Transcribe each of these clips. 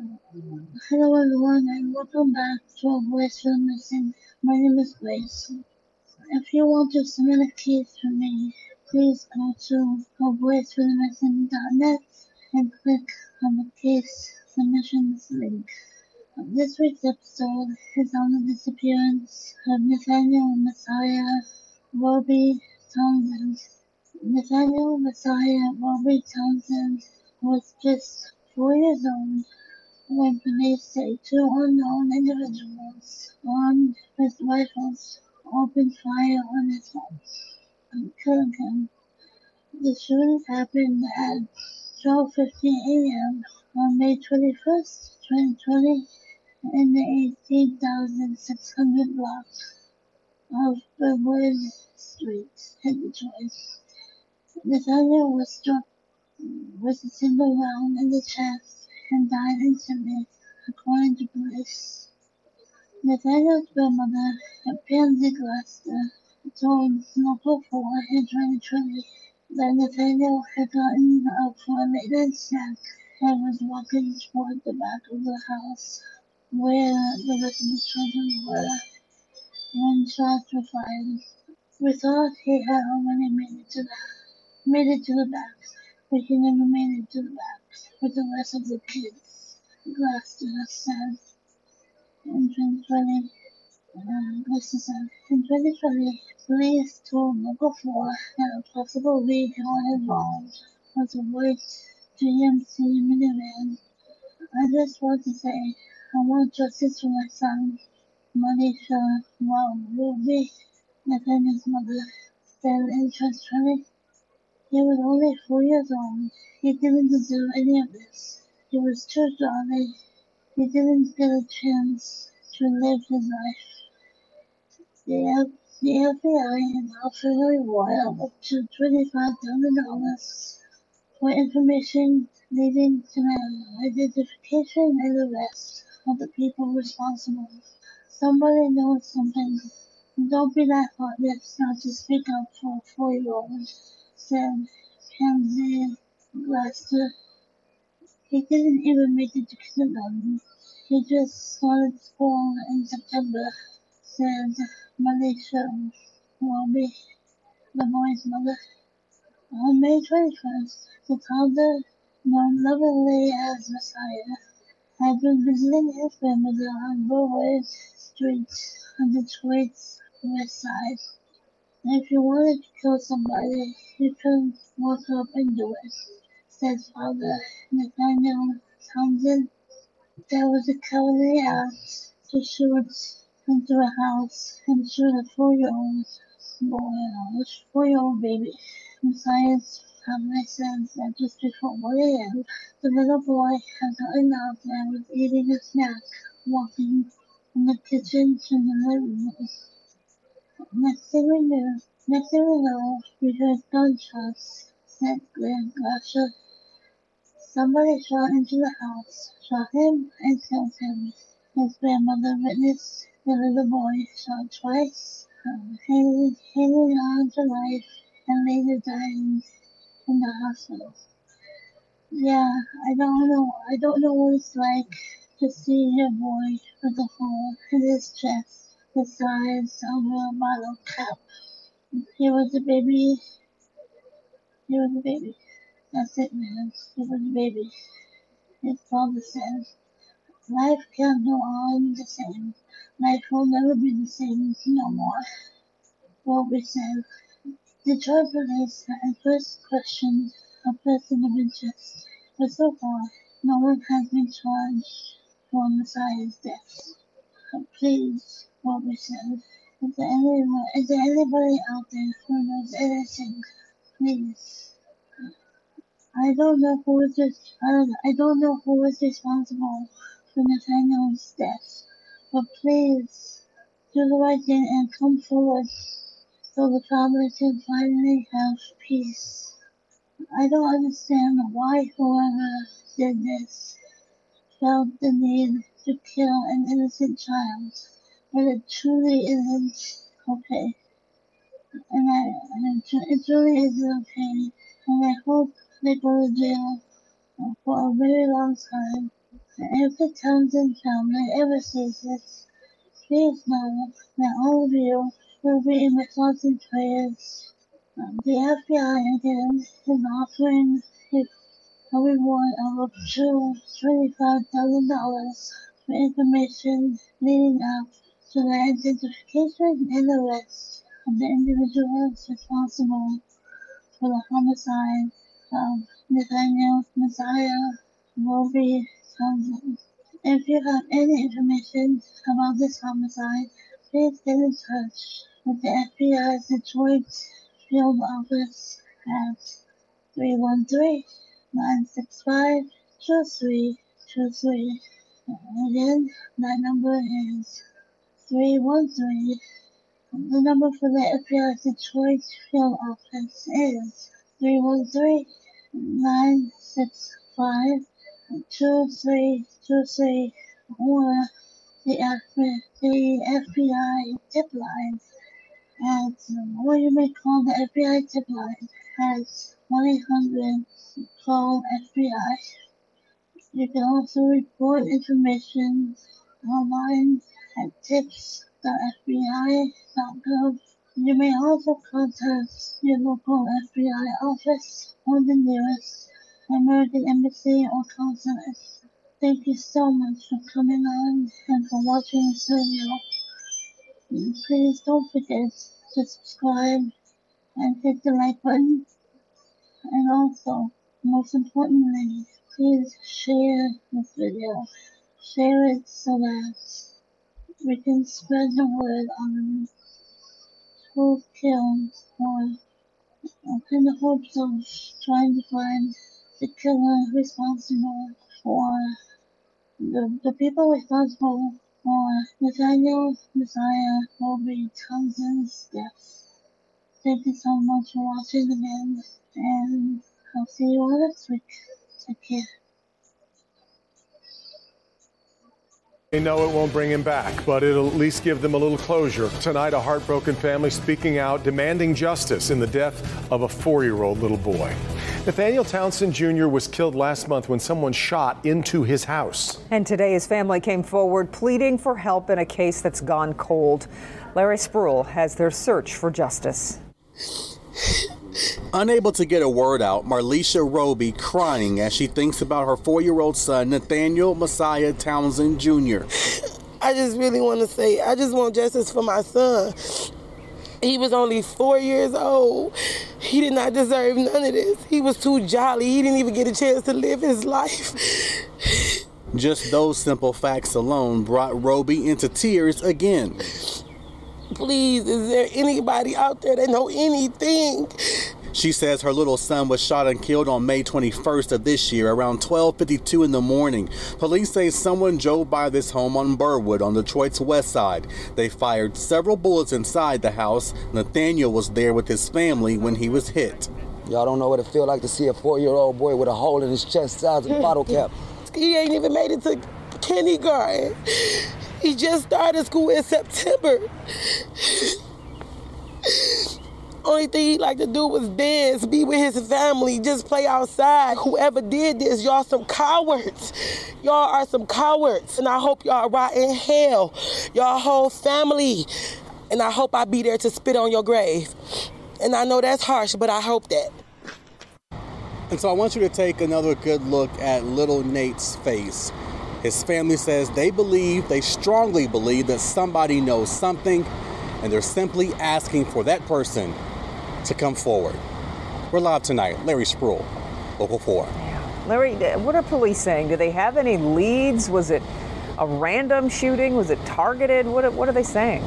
Hello everyone and welcome back to a voice the missing. My name is Grace. If you want to submit a case for me, please go to avoiceforthemissing.net and click on the case submissions link. This week's episode is on the disappearance of Nathaniel Mesiah Roby Townsend. Nathaniel Mesiah Roby Townsend was just four years old when police say two unknown individuals armed with rifles opened fire on his house, killing him. The shooting happened at 12.15 a.m. on May 21st, 2020 in the 18,600 block of Brentwood Street in Detroit. Nathaniel was struck with a single round in the chest and died instantly, according to police. Nathaniel's grandmother, Pansy Gloucester, told Local 4 in 2020 that Nathaniel had gotten up for a late snack and was walking toward the back of the house where the rest of the children were when shots were fired. We thought he had already made it to the made it to the back, but he never made it to the back with the rest of the kids. Gloucester said in 2020. Um, said, in 2020, police told Local 4 that a possible was involved was a white GMC minivan. I just want to say, I want justice for my son, Marlisha Roby, Nathaniel's mother, said in 2020. He was only four years old. He didn't deserve any of this. He was too jolly. He didn't get a chance to live his life. The, the FBI has offered a reward up to $25,000 for information leading to the identification and arrest of the people responsible. Somebody knows something. Don't be that heartless not to speak up for a four-year-old said Pansy Gloucester. He didn't even make it to kindergarten. He just started school in September, said Marlisha Roby, the boy's mother. On May 21st, the toddler, known lovingly as Messiah, had been visiting his grandmother on Broadway Street on Detroit's west side. If you wanted to kill somebody, you couldn't walk up and do it, said Father Nathaniel Townsend. There was a cowardly act to shoot into a house and shoot a four-year-old boy, a four-year-old baby. Messiah's family says that just before 1 a.m., the little boy had gotten up and was eating a snack, walking from the kitchen to the living room. Next thing we knew, next thing we know, we heard gunshots, said Graham Glasher. Somebody shot into the house, shot him, and killed him. His grandmother witnessed the little boy shot twice, um, hanging, hanging on to life, and later dying in the hospital. Yeah, I don't know. I don't know what it's like to see a boy with a hole in his chest the size of a cap. He was a baby. He was a baby. That's it, man. He was a baby. His father said, Life can't go on the same. Life will never be the same no more. What we said. Detroit police at first questioned a person of interest, but so far, no one has been charged for Messiah's death. Please, Is there anyone, is there anybody out there who knows anything? Please. I don't know who is this, I don't, I don't know who is responsible for Nathaniel's death, but please do the right thing and come forward so the family can finally have peace. I don't understand why whoever did this felt the need to kill an innocent child but it truly isn't okay. And I, and it truly isn't okay. And I hope they go to jail for a very long time And if the Townsend family ever sees this, please know that all of you will be in my thoughts and prayers. The FBI again is offering a reward of up to $25,000 for information leading up to the identification and arrest of the individuals responsible for the homicide of Nathaniel Mesiah Roby Townsend. If you have any information about this homicide, please get in touch with the FBI's Detroit field office at 313 965 2323. Again, that number is 313. The number for the FBI Detroit field office is 313 965 2323 or the, the FBI tip line at, or you may call the FBI tip line at 1 800 call FBI. You can also report information online at tips.fbi.gov. You may also contact your local FBI office or the nearest American Embassy or consulate. Thank you so much for coming on and for watching this video. Please don't forget to subscribe and hit the like button. And also, most importantly, please share this video. Share it so that we can spread the word on who killed or in the hopes of trying to find the killer responsible for the, the people responsible for Nathaniel Mesiah Roby Townsend's death. Thank you so much for watching again, and I'll see you all next week. Take care. They know it won't bring him back, but it'll at least give them a little closure. Tonight, a heartbroken family speaking out, demanding justice in the death of a four year old little boy. Nathaniel Townsend Jr. was killed last month when someone shot into his house. And today, his family came forward pleading for help in a case that's gone cold. Larry Spruill has their search for justice. Unable to get a word out, Marlisha Roby crying as she thinks about her four year old son, Nathaniel Mesiah Townsend Jr. I just really want to say, I just want justice for my son. He was only four years old. He did not deserve none of this. He was too jolly. He didn't even get a chance to live his life. Just those simple facts alone brought Roby into tears again. Please, is there anybody out there that know anything? She says her little son was shot and killed on May 21st of this year around 12:52 in the morning. Police say someone drove by this home on Burwood on Detroit's west side. They fired several bullets inside the house. Nathaniel was there with his family when he was hit. Y'all don't know what it feels like to see a four-year-old boy with a hole in his chest size of a bottle cap. He ain't even made it to kindergarten. He just started school in September. Only thing he like to do was dance, be with his family, just play outside. Whoever did this, y'all some cowards. Y'all are some cowards. And I hope y'all rot in hell. Y'all whole family. And I hope I be there to spit on your grave. And I know that's harsh, but I hope that. And so I want you to take another good look at little Nate's face. His family says they believe, they strongly believe that somebody knows something, and they're simply asking for that person to come forward. We're live tonight. Larry Spruill, Local 4. Larry, what are police saying? Do they have any leads? Was it a random shooting? Was it targeted? What, what are they saying?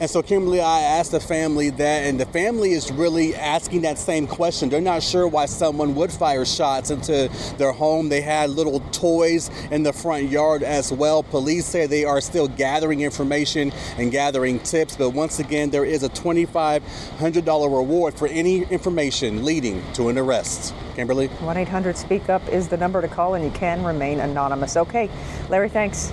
And so, Kimberly, I asked the family that, and the family is really asking that same question. They're not sure why someone would fire shots into their home. They had little toys in the front yard as well. Police say they are still gathering information and gathering tips, but once again, there is a $2,500 reward for any information leading to an arrest. Kimberly? 1 800 Speak Up is the number to call, and you can remain anonymous. Okay, Larry, thanks.